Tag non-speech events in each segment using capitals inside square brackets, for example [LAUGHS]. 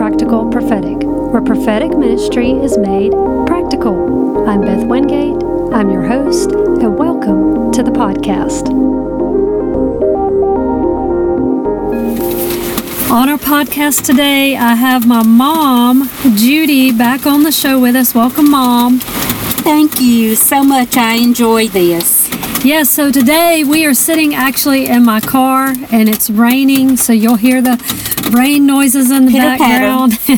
Practical Prophetic, where prophetic ministry is made practical. I'm Beth Wingate, I'm your host, and welcome to the podcast. On our podcast today, I have my mom, Judy, back on the show with us. Welcome, Mom. Thank you so much. I enjoy this. Yes, so today we are sitting actually in my car and it's raining, so you'll hear the rain noises in the Pitter background. [LAUGHS]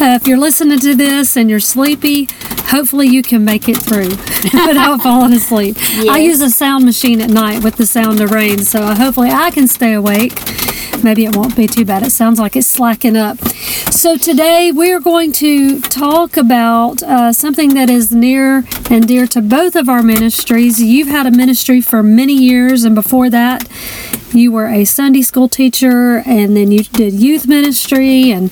uh, if you're listening to this and you're sleepy, hopefully you can make it through [LAUGHS] without falling asleep. I use a sound machine at night with the sound of rain, so hopefully I can stay awake. Maybe it won't be too bad. It sounds like it's slacking up. So, today we're going to talk about uh, something that is near and dear to both of our ministries. You've had a ministry for many years, and before that, you were a Sunday school teacher, and then you did youth ministry and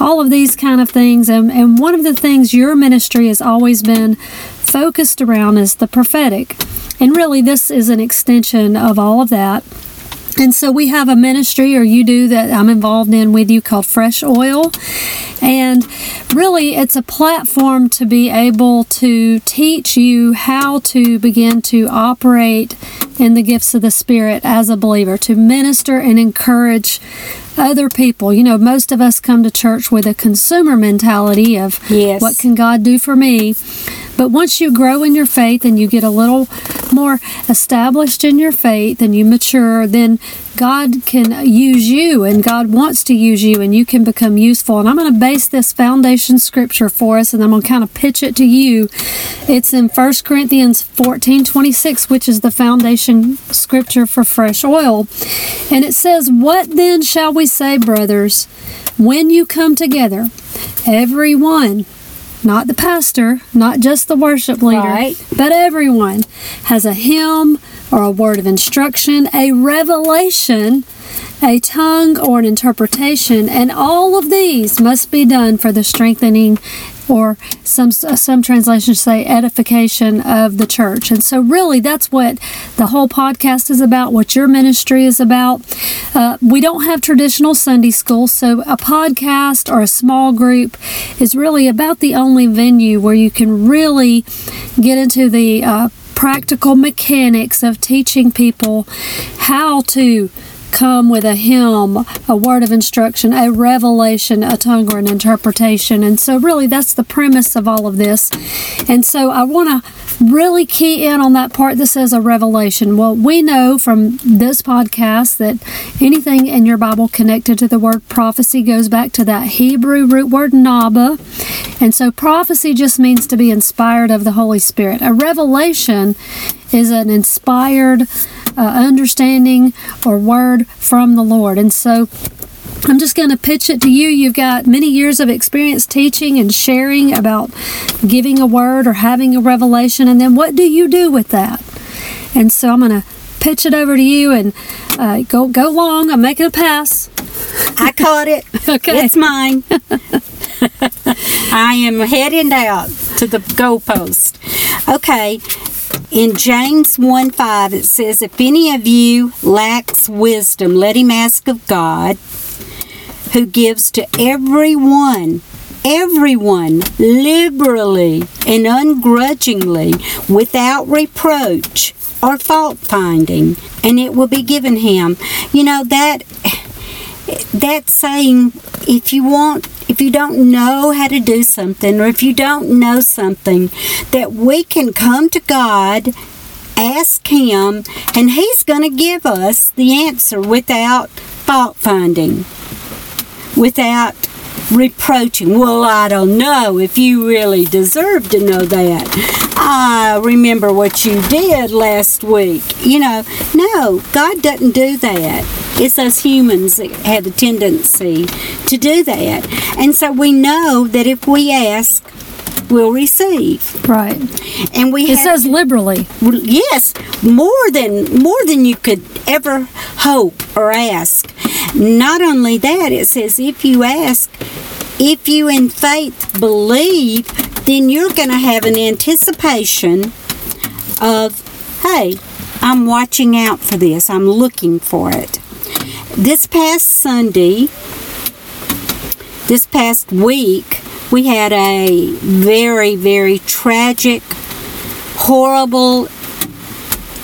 all of these kind of things. And, and one of the things your ministry has always been focused around is the prophetic. And really, this is an extension of all of that. And so we have a ministry, or you do, that I'm involved in with you called Fresh Oil. And really, it's a platform to be able to teach you how to begin to operate in the gifts of the Spirit as a believer, to minister and encourage other people. You know, most of us come to church with a consumer mentality of Yes. what can God do for me? But once you grow in your faith and you get a little more established in your faith and you mature, then God can use you and God wants to use you and you can become useful. And I'm going to base this foundation scripture for us and I'm going to kind of pitch it to you. It's in 1 Corinthians 14 26, which is the foundation scripture for fresh oil. And it says, What then shall we say, brothers, when you come together? Everyone not the pastor, not just the worship leader, Right. but everyone has a hymn or a word of instruction, a revelation, a tongue or an interpretation, and all of these must be done for the strengthening or some some translations say edification of the church. And so really that's what the whole podcast is about, what your ministry is about. Uh, we don't have traditional Sunday school, so a podcast or a small group is really about the only venue where you can really get into the uh, practical mechanics of teaching people how to come with a hymn, a word of instruction, a revelation, a tongue, or an interpretation. And so, really, that's the premise of all of this. And so, I want to really key in on that part that says a revelation. Well, we know from this podcast that anything in your Bible connected to the word prophecy goes back to that Hebrew root word naba. And so, prophecy just means to be inspired of the Holy Spirit. A revelation is an inspired uh, understanding or word from the Lord. And so I'm just going to pitch it to you. You've got many years of experience teaching and sharing about giving a word or having a revelation. And then what do you do with that? And so I'm going to pitch it over to you and uh, go go long. I'm making a pass. I caught it. [LAUGHS] Okay. It's mine. [LAUGHS] I am heading out to the goalpost. Okay. In James 1 5, it says, If any of you lacks wisdom, let him ask of God, who gives to everyone, everyone, liberally and ungrudgingly, without reproach or fault finding, and it will be given him. You know, that that saying if you want if you don't know how to do something or if you don't know something that we can come to God ask him and he's going to give us the answer without fault finding without reproaching. Well I don't know if you really deserve to know that. I remember what you did last week. You know no God doesn't do that it's us humans that have a tendency to do that. And so we know that if we ask, we'll receive. Right. And we It says liberally. yes, more than more than you could ever hope or ask. Not only that, it says if you ask, if you in faith believe, then you're going to have an anticipation of, hey, I'm watching out for this. I'm looking for it. This past Sunday, this past week we had a very, very tragic, horrible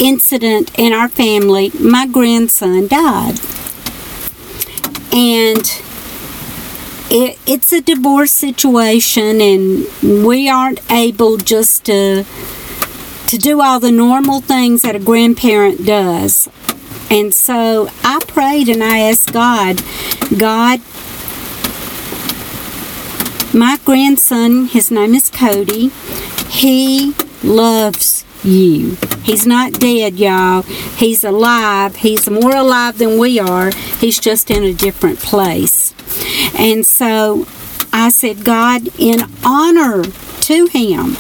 incident in our family. My grandson died. And it, it's a divorce situation, and we aren't able just to to do all the normal things that a grandparent does. And so I prayed and I asked God, God, my grandson, his name is Cody, he loves you. He's not dead, y'all. He's alive. He's more alive than we are. He's just in a different place. And so I said, God, in honor to him,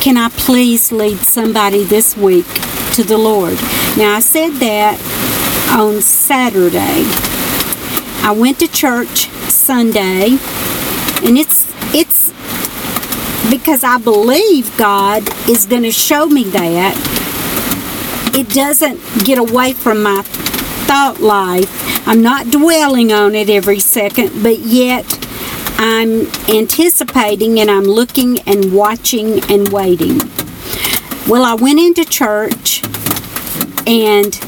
can I please lead somebody this week to the Lord? Now, I said that on Saturday. I went to church Sunday, and it's it's because I believe God is going to show me that. It doesn't get away from my thought life. I'm not dwelling on it every second, but yet I'm anticipating and I'm looking and watching and waiting. Well, I went into church and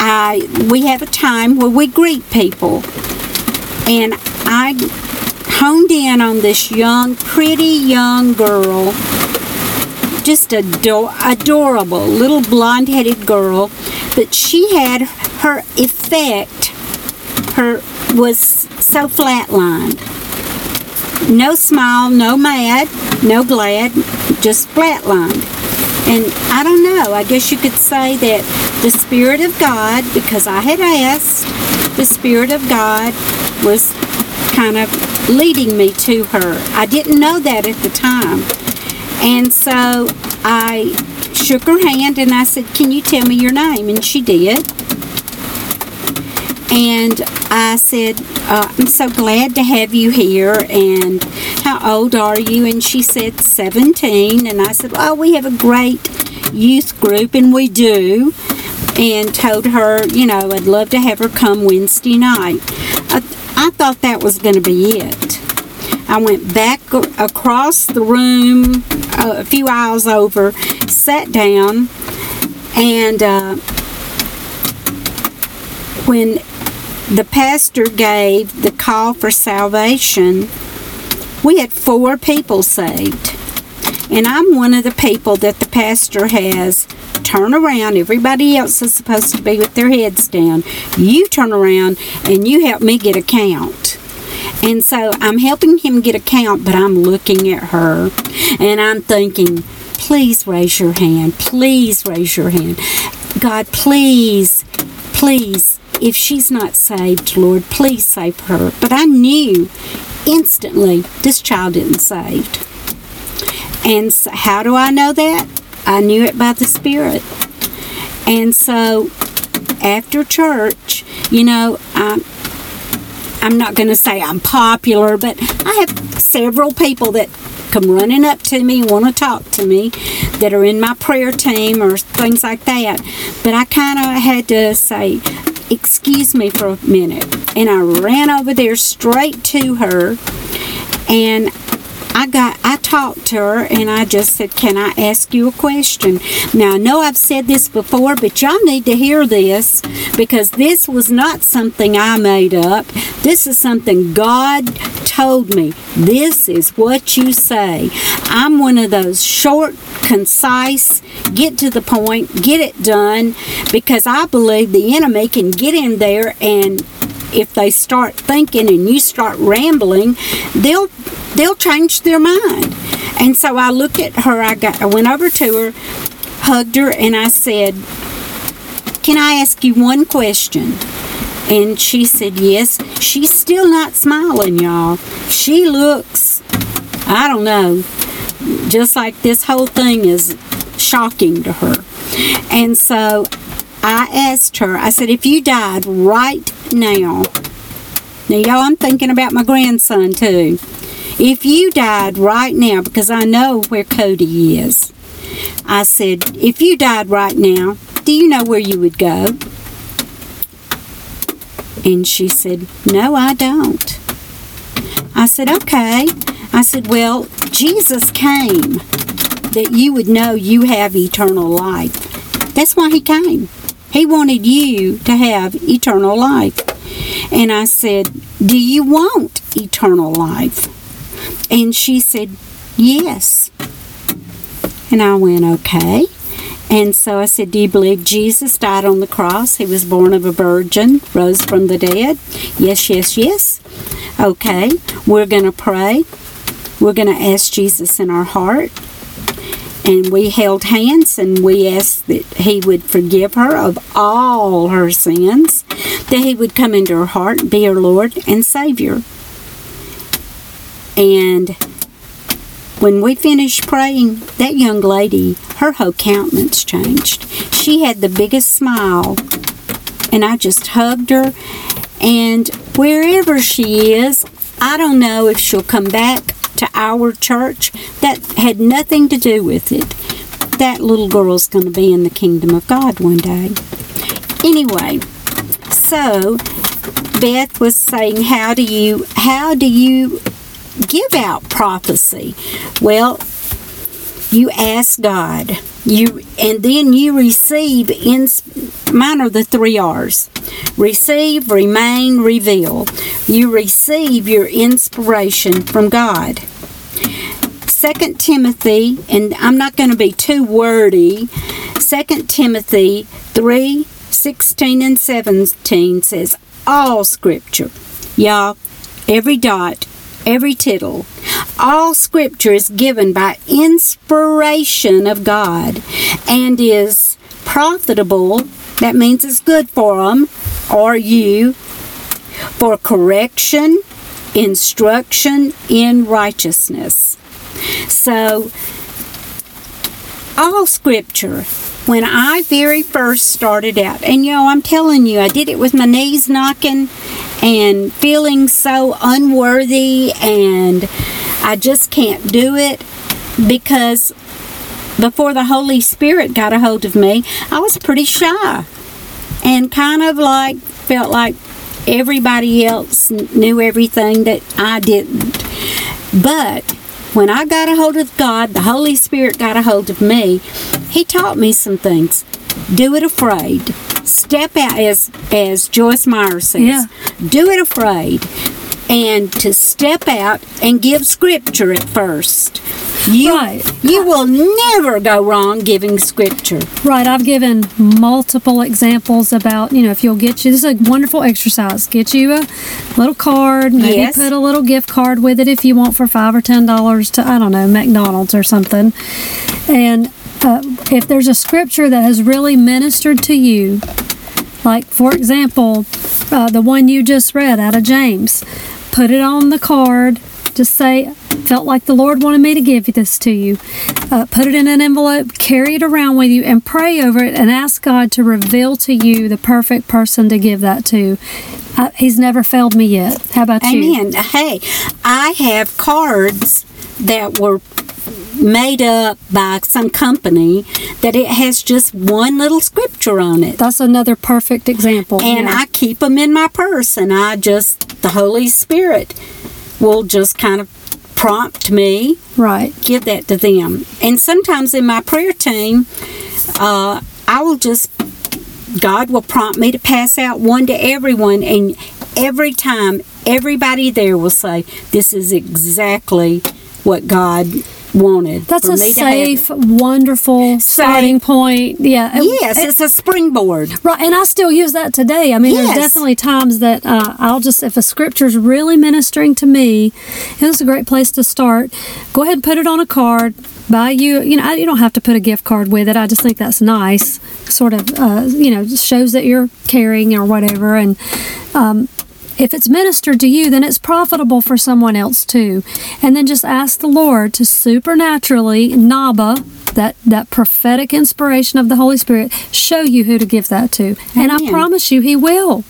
I we have a time where we greet people. And I honed in on this young, pretty young girl, just ador- adorable little blonde headed girl, but she had her effect, her was so flatlined. No smile, no mad, no glad, just flatlined. And I don't know, I guess you could say that the Spirit of God, because I had asked, the Spirit of God was kind of leading me to her. I didn't know that at the time. And so I shook her hand and I said, Can you tell me your name? And she did. And I said, uh, I'm so glad to have you here. And how old are you? And she said, 17. And I said, Oh, we have a great youth group, and we do. And told her, you know, I'd love to have her come Wednesday night. I, I thought that was going to be it. I went back across the room, uh, a few aisles over, sat down, and uh, when the pastor gave the call for salvation, we had four people saved. And I'm one of the people that the pastor has turn around. Everybody else is supposed to be with their heads down. You turn around and you help me get a count. And so I'm helping him get a count, but I'm looking at her and I'm thinking, please raise your hand. Please raise your hand. God, please, please if she's not saved, Lord, please save her. But I knew instantly this child isn't saved. And so how do I know that? I knew it by the Spirit. And so after church, you know, I'm, I'm not going to say I'm popular, but I have several people that come running up to me, want to talk to me, that are in my prayer team or things like that. But I kind of had to say, excuse me for a minute. And I ran over there straight to her and I got I talked to her and I just said, "Can I ask you a question?" Now, I know I've said this before, but y'all need to hear this because this was not something I made up. This is something God told me. This is what you say. I'm one of those short, concise, get to the point, get it done because I believe the enemy can get in there and if they start thinking and you start rambling, they'll they'll change their mind. And so I looked at her, I got I went over to her, hugged her, and I said, Can I ask you one question? And she said, Yes. She's still not smiling, y'all. She looks, I don't know, just like this whole thing is shocking to her. And so I asked her, I said, if you died right now, now y'all, I'm thinking about my grandson too. If you died right now, because I know where Cody is, I said, if you died right now, do you know where you would go? And she said, No, I don't. I said, Okay. I said, Well, Jesus came that you would know you have eternal life. That's why he came. He wanted you to have eternal life. And I said, Do you want eternal life? And she said, Yes. And I went, Okay. And so I said, Do you believe Jesus died on the cross? He was born of a virgin, rose from the dead? Yes, yes, yes. Okay, we're going to pray. We're going to ask Jesus in our heart. And we held hands and we asked that He would forgive her of all her sins, that He would come into her heart and be her Lord and Savior. And when we finished praying, that young lady, her whole countenance changed. She had the biggest smile, and I just hugged her. And wherever she is, I don't know if she'll come back to our church. That had nothing to do with it. That little girl's going to be in the kingdom of God one day. Anyway, so Beth was saying, "How do you how do you give out prophecy?" Well, you ask God. You and then you receive in mine are the three R's. Receive, remain, reveal. You receive your inspiration from God. Second Timothy, and I'm not going to be too wordy. Second Timothy 3 16 and 17 says, All scripture, y'all, every dot, every tittle, all scripture is given by inspiration of God and is profitable. That means it's good for them or you for correction, instruction in righteousness. So, all scripture, when I very first started out, and you know, I'm telling you, I did it with my knees knocking and feeling so unworthy, and I just can't do it because before the Holy Spirit got a hold of me, I was pretty shy and kind of like felt like everybody else knew everything that I didn't. But when I got a hold of God, the Holy Spirit got a hold of me, He taught me some things. Do it afraid. Step out, as as Joyce Meyer says. Yeah. Do it afraid, and to step out and give Scripture at first. You Right. you will never go wrong giving Scripture. Right, I've given multiple examples about, you know, if you'll get you, this is a wonderful exercise. Get you a little card, maybe Yes. put a little gift card with it if you want for five or ten dollars to, I don't know, McDonald's or something. And uh, if there's a scripture that has really ministered to you, like for example, uh, the one you just read out of James, put it on the card. Just say, felt like the Lord wanted me to give this to you. Uh, put it in an envelope, carry it around with you, and pray over it and ask God to reveal to you the perfect person to give that to. Uh, he's never failed me yet. How about you? Amen. Hey, I have cards that were made up by some company that it has just one little scripture on it. That's another perfect example. And yeah. I keep them in my purse, and I just, the Holy Spirit will just kind of prompt me, right. give that to them. And sometimes in my prayer team, uh, I will just, God will prompt me to pass out one to everyone, and every time, everybody there will say, This is exactly what God wanted. That's a me to have it." safe, wonderful starting point. Yeah. Yes, it's a springboard. Right, and I still use that today. I mean, Yes. there's definitely times that uh, I'll just, if a scripture's really ministering to me, and it's a great place to start. Go ahead and put it on a card. Buy you, you know, I- you don't have to put a gift card with it. I just think that's nice. Sort of, uh, you know, shows that you're caring or whatever. And um, if it's ministered to you, then it's profitable for someone else too. And then just ask the Lord to supernaturally, Naba, that, that prophetic inspiration of the Holy Spirit, show you who to give that to. And I promise you, He will.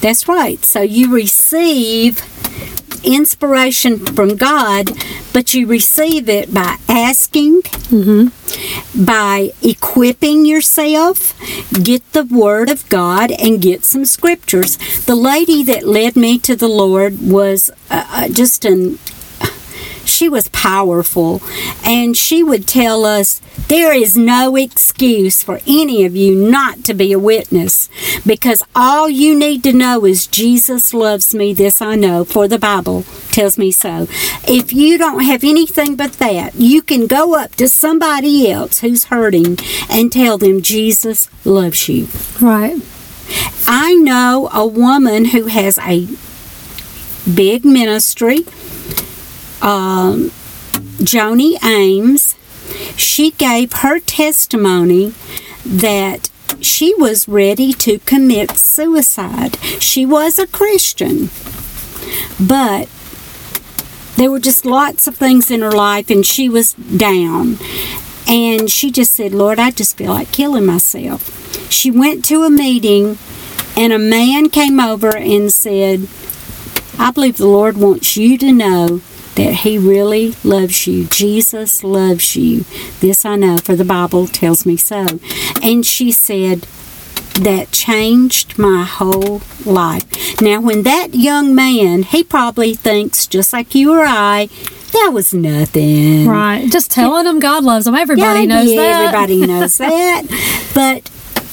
That's right. So you receive inspiration from God, but you receive it by asking by equipping yourself, get the Word of God, and get some scriptures. The lady that led me to the Lord was uh, uh, just an she was powerful and she would tell us there is no excuse for any of you not to be a witness because all you need to know is Jesus loves me this I know for the Bible tells me so if you don't have anything but that you can go up to somebody else who's hurting and tell them Jesus loves you Right. I know a woman who has a big ministry, um, Joni Ames. She gave her testimony that she was ready to commit suicide. She was a Christian, but there were just lots of things in her life, and she was down. And she just said, Lord, I just feel like killing myself. She went to a meeting, and a man came over and said, I believe the Lord wants you to know that He really loves you. Jesus loves you. This I know, for the Bible tells me so. And she said, that changed my whole life. Now, when that young man, he probably thinks, just like you or I, that was nothing. Right. Just telling them God loves them. Everybody Yeah, knows yeah, that. Everybody knows [LAUGHS] that. But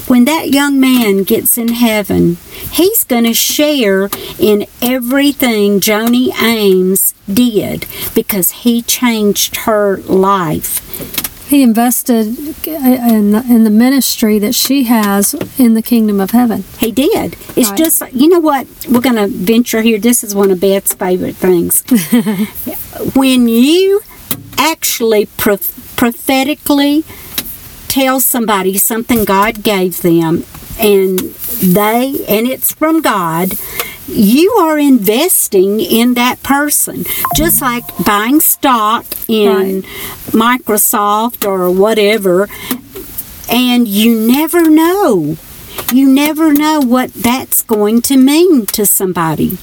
when that young man gets in heaven, he's going to share in everything Joni Ames did because he changed her life. He invested in the, in the ministry that she has in the kingdom of heaven. He did. It's Right. just, you know what? We're going to venture here. This is one of Beth's favorite things. [LAUGHS] when you actually pro- prophetically tell somebody something God gave them and they and it's from God you are investing in that person. Just like buying stock in Microsoft or whatever and you never know. You never know what that's going to mean to somebody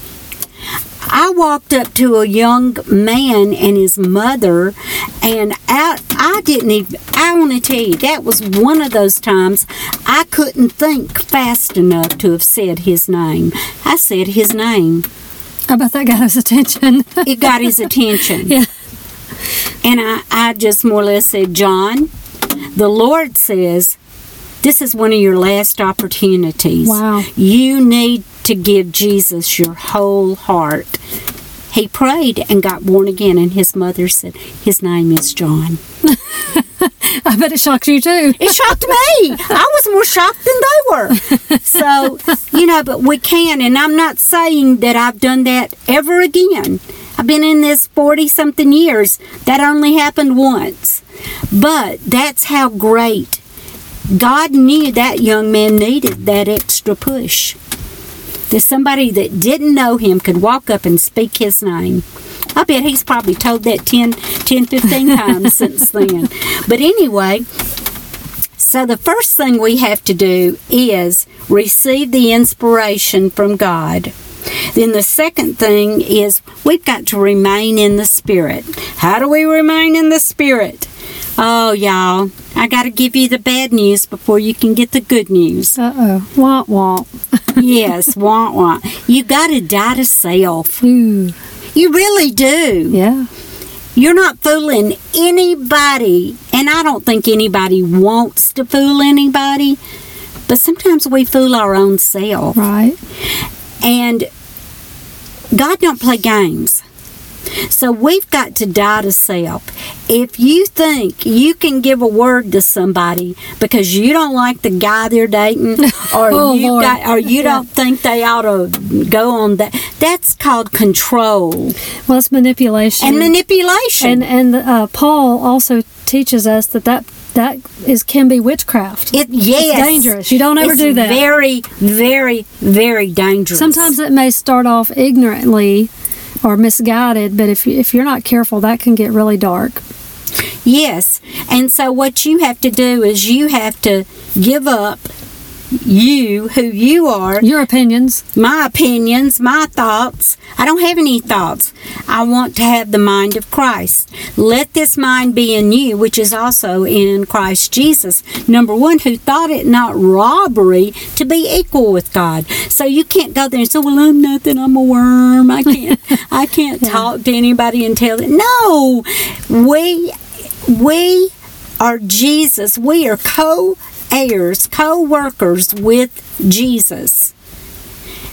I walked up to a young man and his mother, and I, I didn't even, I want to tell you, that was one of those times I couldn't think fast enough to have said his name. I said his name. Oh, I bet that got his attention. It got his attention. [LAUGHS] Yeah. And I, I just more or less said, John, the Lord says, this is one of your last opportunities. Wow. You need to give Jesus your whole heart. He prayed and got born again, and his mother said, His name is John. [LAUGHS] I bet it shocked you too. It shocked me. I was more shocked than they were. So, you know, but we can, and I'm not saying that I've done that ever again. I've been in this 40 something years. That only happened once. But that's how great God knew that young man needed that extra push. That somebody that didn't know him could walk up and speak his name. I bet he's probably told that 10, 10 15 [LAUGHS] times since then. But anyway, so the first thing we have to do is receive the inspiration from God. Then the second thing is we've got to remain in the Spirit. How do we remain in the Spirit? Oh, y'all, I got to give you the bad news before you can get the good news. Uh oh. Womp womp. yes, want want. You got to die to self. Ooh. You really do. Yeah. You're not fooling anybody, and I don't think anybody wants to fool anybody, but sometimes we fool our own self. Right. And God don't play games. So we've got to die to self. If you think you can give a word to somebody because you don't like the guy they're dating, [LAUGHS] or Oh, you got, or you Yeah. don't think they ought to go on that, that's called control Well, it's manipulation. and manipulation. and and uh, Paul also teaches us that that that is can be witchcraft. It yes, It's dangerous. You don't ever It's do that. Very, very, very dangerous. Sometimes it may start off ignorantly or misguided, but if if you're not careful, that can get really dark. yes, and so what you have to do is you have to give up you who you are, Your opinions. my opinions, my thoughts. I don't have any thoughts. I want to have the mind of Christ. Let this mind be in you, which is also in Christ Jesus. Number one, who thought it not robbery to be equal with God. So you can't go there and say, "Well, I'm nothing. I'm a worm. I can't. [LAUGHS] I can't talk to anybody and tell it." No, we we are Jesus. We are co heirs, co workers with Jesus.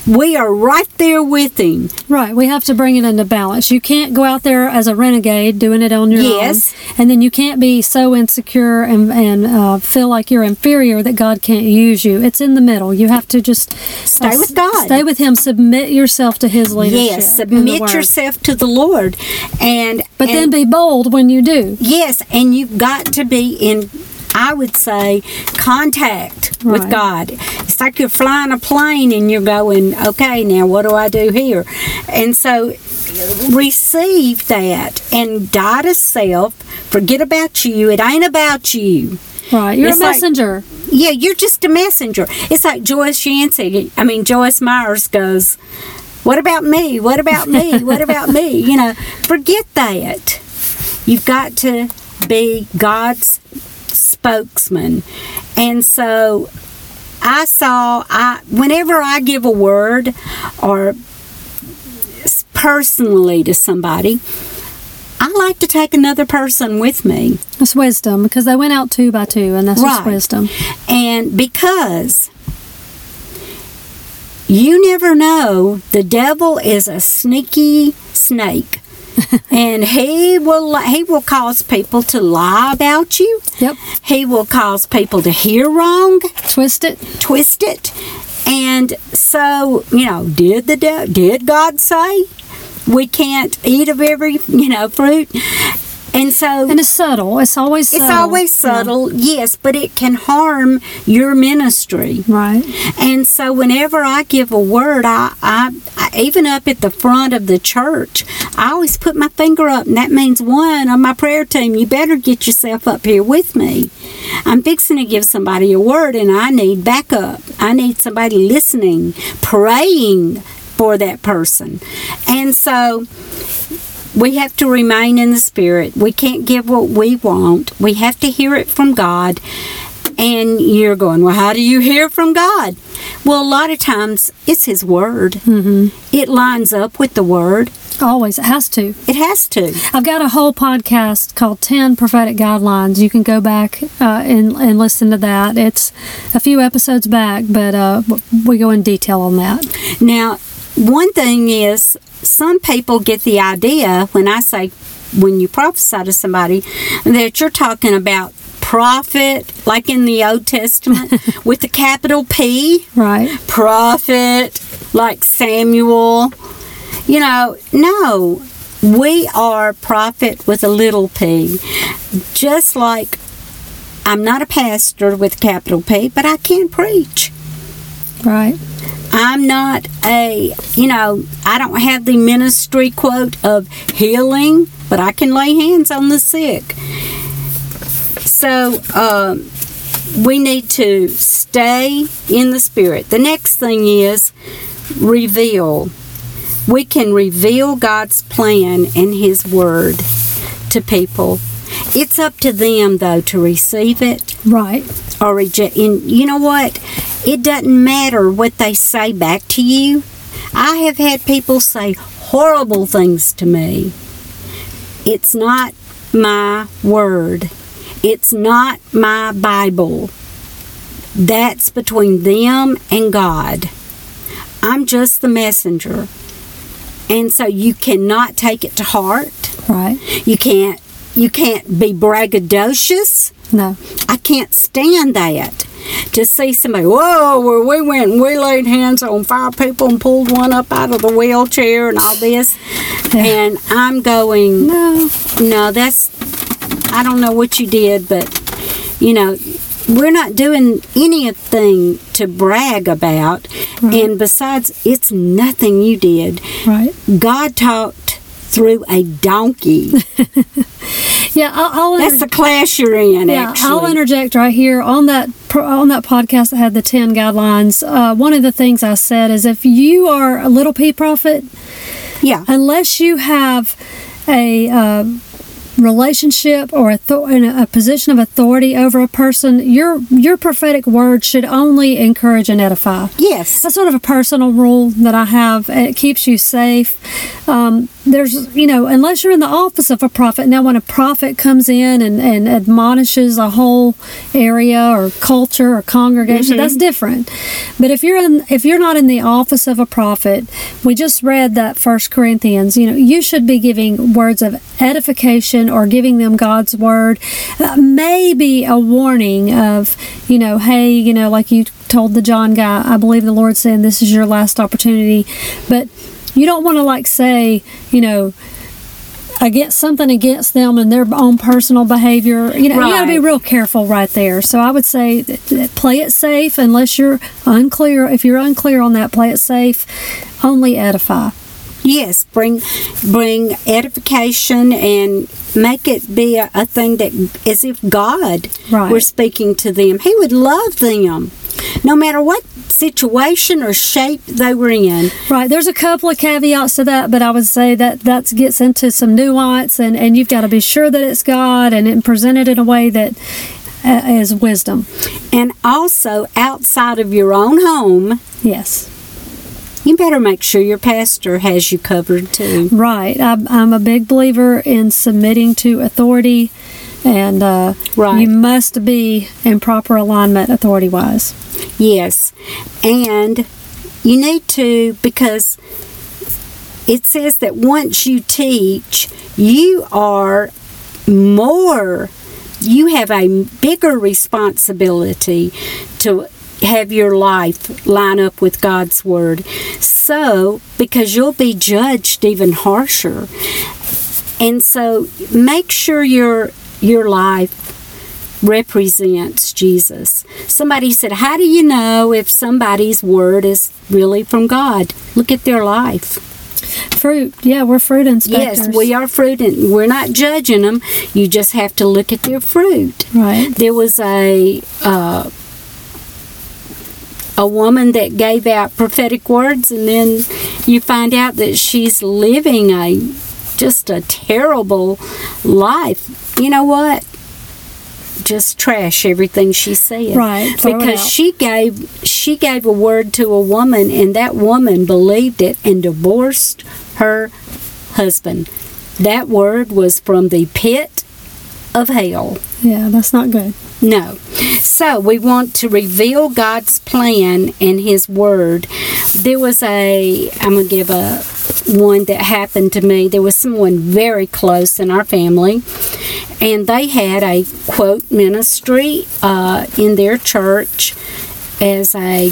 We are right there with Him. Right. We have to bring it into balance. You can't go out there as a renegade doing it on your Yes. own. And then you can't be so insecure and, and uh, feel like you're inferior that God can't use you. It's in the middle. You have to just Stay uh, with God. Stay with Him. Submit yourself to His leadership. Yes, submit yourself to the Lord. And But and- then be bold when you do. Yes, and you've got to be in, I would say, contact with God. It's like you're flying a plane and you're going, okay, now what do I do here? And so receive that and die to self. Forget about you. It ain't about you. Right. You're It's a like- messenger. Yeah, you're just a messenger. It's like Joyce Yancey. I mean, Joyce Myers goes, What about me? What about me? What about me? You know, forget that. You've got to be God's spokesman. And so I saw, I whenever I give a word or personally to somebody, I like to take another person with me. That's wisdom because they went out two by two, and that's just Right. wisdom. And because you never know, the devil is a sneaky snake. [LAUGHS] and he will he will cause people to lie about you. Yep. He will cause people to hear wrong, Twist it. twist it. And so, you know, did the did God say we can't eat of every, you know, fruit? And so And it's subtle. It's always subtle. it's always Yeah. subtle, yes, but it can harm your ministry. Right. And so, whenever I give a word, I, I, I even up at the front of the church, I always put my finger up, and that means one on my prayer team. You better get yourself up here with me. I'm fixing to give somebody a word, and I need backup. I need somebody listening, praying for that person, and so we have to remain in the spirit. We can't give what we want. We have to hear it from God. And you're going, well, how do you hear from God? Well, a lot of times it's His Word. Mm-hmm. It lines up with the Word. Always. It has to. It has to. I've got a whole podcast called 10 Prophetic Guidelines. You can go back uh, and, and listen to that. It's a few episodes back, but uh, we go in detail on that. Now, one thing is, some people get the idea when I say, when you prophesy to somebody, that you're talking about prophet, like in the Old Testament, [LAUGHS] with the capital P. Right. prophet like Samuel. You know, no, we are prophet with a little p. Just like I'm not a pastor with a capital P, but I can preach. Right. I'm not a, you know, I don't have the ministry quote of healing, but I can lay hands on the sick. So, um, we need to stay in the spirit. The next thing is reveal. We can reveal God's plan and His word to people. It's up to them, though, to receive it Right. or reject. And you know what? It doesn't matter what they say back to you. I have had people say horrible things to me. It's not my word. It's not my Bible. That's between them and God. I'm just the messenger. And so you cannot take it to heart. Right. You can't you can't be braggadocious. No. I can't stand that. To see somebody, whoa, where we went and we laid hands on five people and pulled one up out of the wheelchair and all this. And I'm going, No. no, that's, I don't know what you did, but, you know, we're not doing anything to brag about. And besides, it's nothing you did. Right. God talked through a donkey. [LAUGHS] Yeah, I'll, I'll That's inter- the class you're in, yeah, actually. I'll interject right here on that on that podcast that had the ten guidelines. Uh, one of the things I said is if you are a little p prophet, yeah. unless you have a uh, relationship or a, a position of authority over a person, your your prophetic word should only encourage and edify. Yes. That's sort of a personal rule that I have. It keeps you safe. Um, there's, you know, unless you're in the office of a prophet. Now, when a prophet comes in and, and admonishes a whole area or culture or congregation, that's different. But if you're in, if you're not in the office of a prophet, we just read that First Corinthians. You know, you should be giving words of edification or giving them God's word. Uh, maybe a warning of, you know, hey, you know, like you told the John guy, I believe the Lord said this is your last opportunity. But you don't want to like say, you know, against something against them and their own personal behavior. You know, you got to be real careful right there. So I would say play it safe unless you're unclear. If you're unclear on that, play it safe. Only edify. Yes, bring bring edification and make it be a, a thing that as if God Right. were speaking to them. He would love them, no matter what situation or shape they were in. Right. There's a couple of caveats to that, but I would say that that gets into some nuance, and, and you've got to be sure that it's God and, and presented in a way that uh, is wisdom. And also outside of your own home, Yes. you better make sure your pastor has you covered too. Right. I'm, I'm a big believer in submitting to authority, and uh, Right. you must be in proper alignment authority wise. Yes. And you need to, because it says that once you teach, you are more, you have a bigger responsibility to have your life line up with God's Word. So, because you'll be judged even harsher. And so, make sure your your life represents Jesus. Somebody said, How do you know if somebody's word is really from God? Look at their life. Fruit. Yeah, we're fruit inspectors. Yes, we are fruit, and we're not judging them. You just have to look at their fruit. Right. There was a uh, a woman that gave out prophetic words, and then you find out that she's living a just a terrible life. You know what? Just trash everything she said. Right, Because she gave she gave a word to a woman, and that woman believed it and divorced her husband. That word was from the pit of hell. Yeah, that's not good. No. So we want to reveal God's plan and His Word. There was a, I'm going to give a one that happened to me. There was someone very close in our family, and they had a quote ministry uh, in their church as a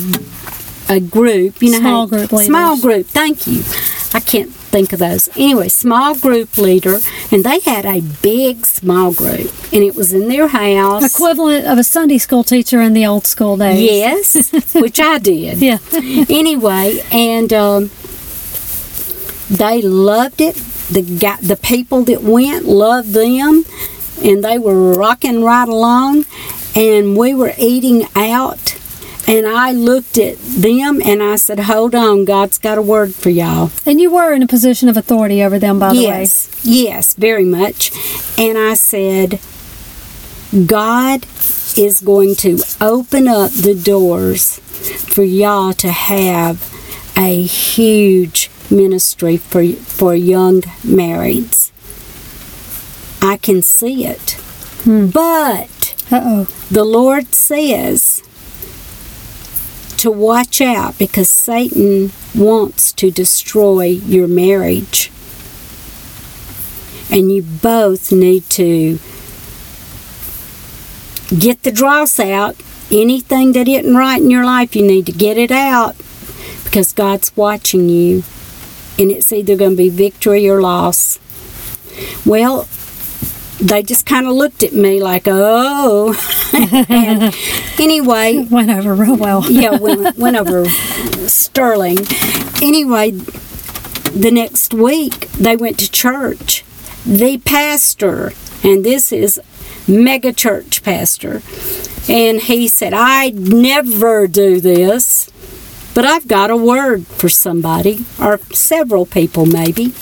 a group. You know, Small group leaders. Small group. Thank you. I can't think of those. Anyway, small group leader, and they had a big small group, and it was in their house. Equivalent of a Sunday school teacher in the old school days. Yes, which I did. [LAUGHS] Yeah. Anyway, and um, they loved it. The guy, the people that went loved them, and they were rocking right along. And we were eating out, and I looked at them and I said, "Hold on, God's got a word for y'all." And you were in a position of authority over them, by the way. yes, yes, very much. And I said, God is going to open up the doors for y'all to have a huge ministry for for young marrieds. I can see it. But Uh oh. the Lord says to watch out because Satan wants to destroy your marriage. And you both need to get the dross out. Anything that isn't right in your life, you need to get it out because God's watching you. And it's either going to be victory or loss. Well, they just kind of looked at me like, oh. [LAUGHS] anyway, [LAUGHS] Went over real well. [LAUGHS] yeah, went, went over Sterling. Anyway, the next week they went to church. The pastor and this is mega church pastor. And he said, I'd never do this, but I've got a word for somebody, or several people maybe.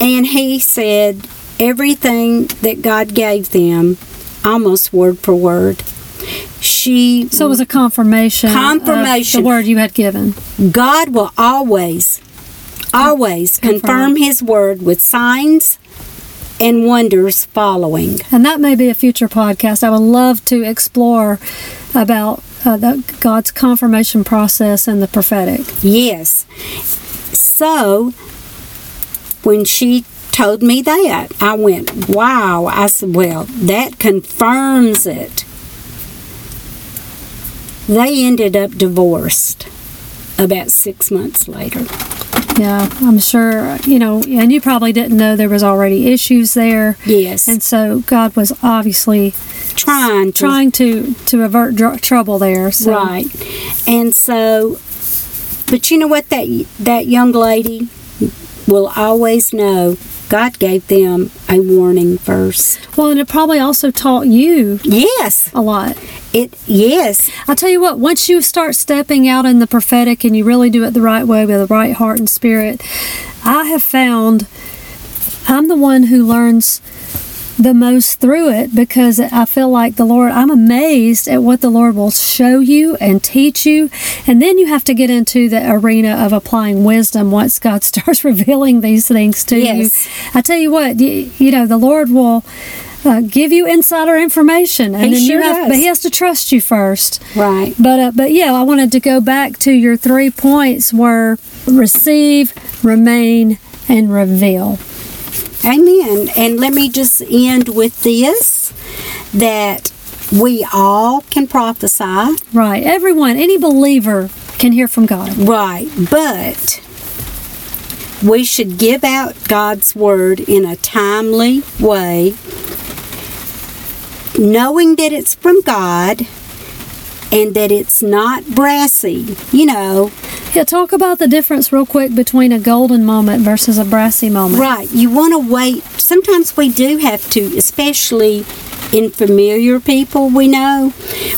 And he said, everything that God gave them, almost word for word. She So it was a confirmation. of Confirmation. the word you had given. God will always, always Confirm. confirm His word with signs and wonders following. And that may be a future podcast. I would love to explore about uh, the, God's confirmation process and the prophetic. Yes. So, when she told me that, I went, wow. I said, well, that confirms it. They ended up divorced about six months later. Yeah, I'm sure, you know, and you probably didn't know there was already issues there. Yes. And so God was obviously trying to trying to, to avert dr- trouble there. So. Right. And so, but you know what? That that young lady will always know. God gave them a warning first. Well, and it probably also taught you Yes. a lot. It. Yes. I'll tell you what, once you start stepping out in the prophetic and you really do it the right way with the right heart and spirit, I have found I'm the one who learns the most through it because I feel like the Lord, I'm amazed at what the Lord will show you and teach you. And then you have to get into the arena of applying wisdom once God [LAUGHS] starts revealing these things to Yes. you. I tell you what, you, you know, the Lord will. Uh, give you insider information, and He then sure you have, does. but he has to trust you first. Right. But uh, but yeah, I wanted to go back to your three points were receive, remain, and reveal. Amen. And let me just end with this: that we all can prophesy. Right. Everyone, any believer can hear from God. Right. But we should give out God's word in a timely way, knowing that it's from God and that it's not brassy. You know, Yeah, talk about the difference real quick between a golden moment versus a brassy moment. right. You want to wait. Sometimes we do have to, especially in familiar people we know,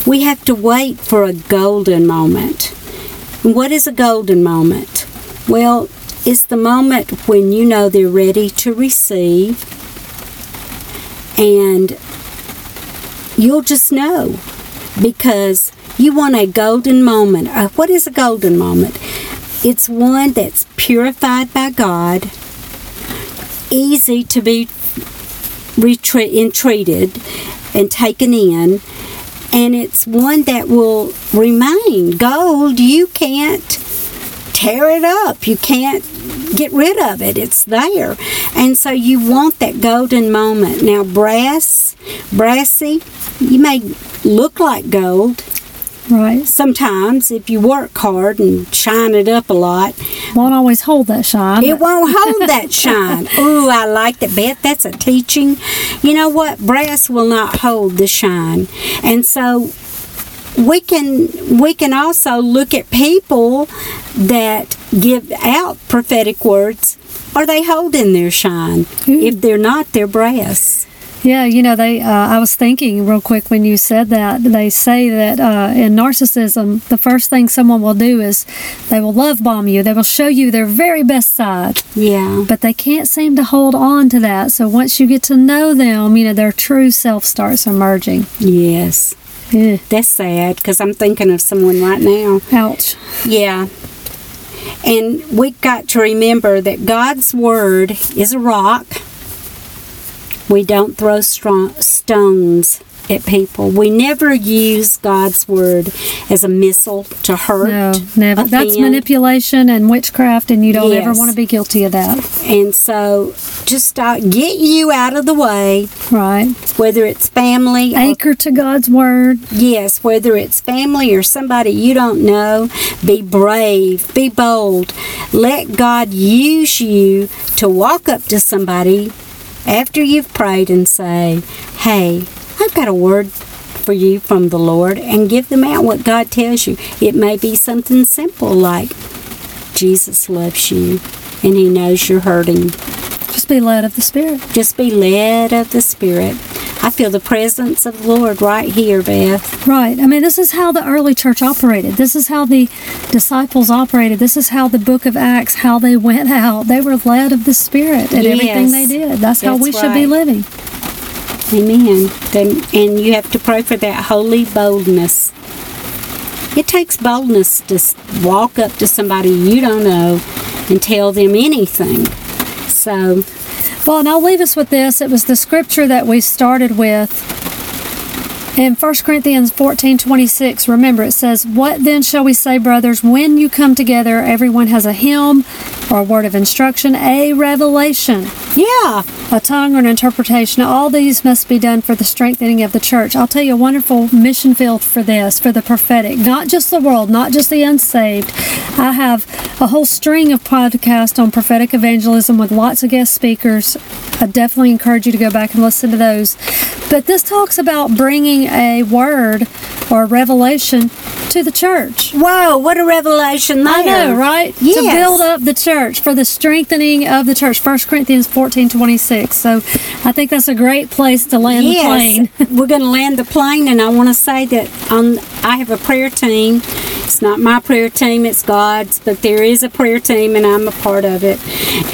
we have to wait for a golden moment. And what is a golden moment? Well, it's the moment when you know they're ready to receive, and you'll just know because you want a golden moment. Uh, what is a golden moment? It's one that's purified by God, easy to be retre- entreated and taken in, and it's one that will remain. Gold, you can't tear it up. You can't get rid of it. It's there. And so you want that golden moment. Now, brass, brassy, you may look like gold Right. sometimes if you work hard and shine it up a lot. Won't always hold that shine. It won't hold that [LAUGHS] shine. Ooh, I like that. Bet that's a teaching. You know what? Brass will not hold the shine. And so we can we can also look at people that give out prophetic words. Are they holding their shine? If they're not, they're brass. Yeah, you know, they. Uh, I was thinking real quick when you said that. They say that uh, in narcissism, the first thing someone will do is they will love bomb you. They will show you their very best side, Yeah. but they can't seem to hold on to that. So once you get to know them, you know, their true self starts emerging. Yes. Ugh, That's sad because I'm thinking of someone right now. ouch. Yeah. And we've got to remember that God's Word is a rock. We don't throw strong stones at people. We never use God's Word as a missile to hurt. No, never. That's manipulation and witchcraft, and you don't ever want to be guilty of that. And so just uh, get you out of the way, Right. whether it's family or Anchor to God's word. Yes, whether it's family or somebody you don't know, be brave, be bold. Let God use you to walk up to somebody after you've prayed and say, Hey, I've got a word for you from the Lord, and give them out what God tells you. It may be something simple like, Jesus loves you and He knows you're hurting. Just be led of the Spirit. Just be led of the Spirit. I feel the presence of the Lord right here, Beth. Right. I mean, this is how the early church operated. This is how the disciples operated. This is how the book of Acts, how they went out. They were led of the Spirit in everything they did. That's, how That's we should be living. Amen. Then, and you have to pray for that holy boldness. It takes boldness to walk up to somebody you don't know and tell them anything. So, Well, and I'll leave us with this. It was the scripture that we started with in 1 Corinthians 14 26. Remember, it says, What then shall we say, brothers, when you come together? Everyone has a hymn or a word of instruction, a revelation, yeah, a tongue or an interpretation. All these must be done for the strengthening of the church. I'll tell you a wonderful mission field for this, for the prophetic, not just the world, not just the unsaved. I have a whole string of podcasts on prophetic evangelism with lots of guest speakers. I definitely encourage you to go back and listen to those. But this talks about bringing a word or a revelation to the church. Whoa, what a revelation there. I know, right? To build up the church, for the strengthening of the church. 1 Corinthians 14 26. So I think that's a great place to land the plane. [LAUGHS] We're going to land the plane, and I want to say that on I have a prayer team. It's not my prayer team; it's God's, but there is a prayer team, and I'm a part of it.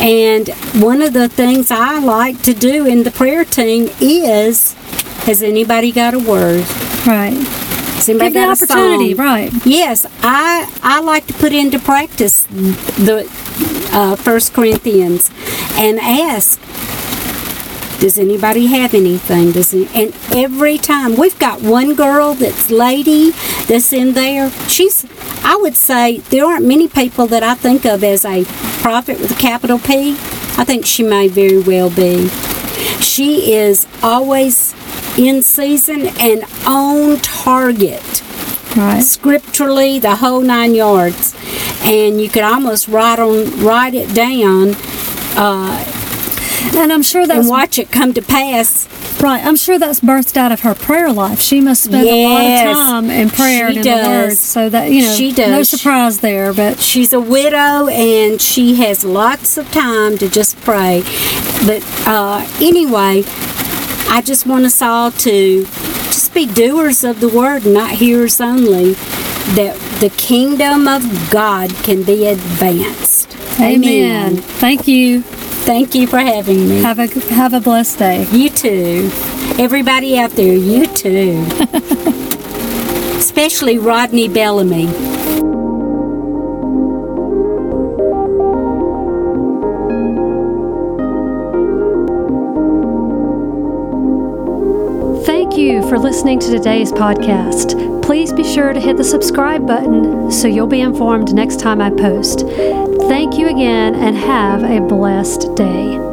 And one of the things I like to do in the prayer team is, has anybody got a word? Right. Has anybody Give the got a opportunity, song? right. Yes, I I like to put into practice the uh, First Corinthians and ask. Does anybody have anything? Does it, and every time we've got one girl that's lady that's in there. She's I would say there aren't many people that I think of as a prophet with a capital P. I think she may very well be. She is always in season and on target Right. scripturally the whole nine yards and you could almost write on write it down And I'm sure that watch it come to pass right. I'm sure that's birthed out of her prayer life. She must spend a lot of time in prayer and in the Word. So that you know, She does. no surprise there. But she's a widow and she has lots of time to just pray but uh, anyway i just want us all to just be doers of the word not hearers only that the kingdom of god can be advanced Amen. Thank you. thank you for having me Have a have a blessed day. You too. Everybody out there, you too. [LAUGHS] Especially Rodney Bellamy. For listening to today's podcast. Please be sure to hit the subscribe button so you'll be informed next time I post. Thank you again and have a blessed day.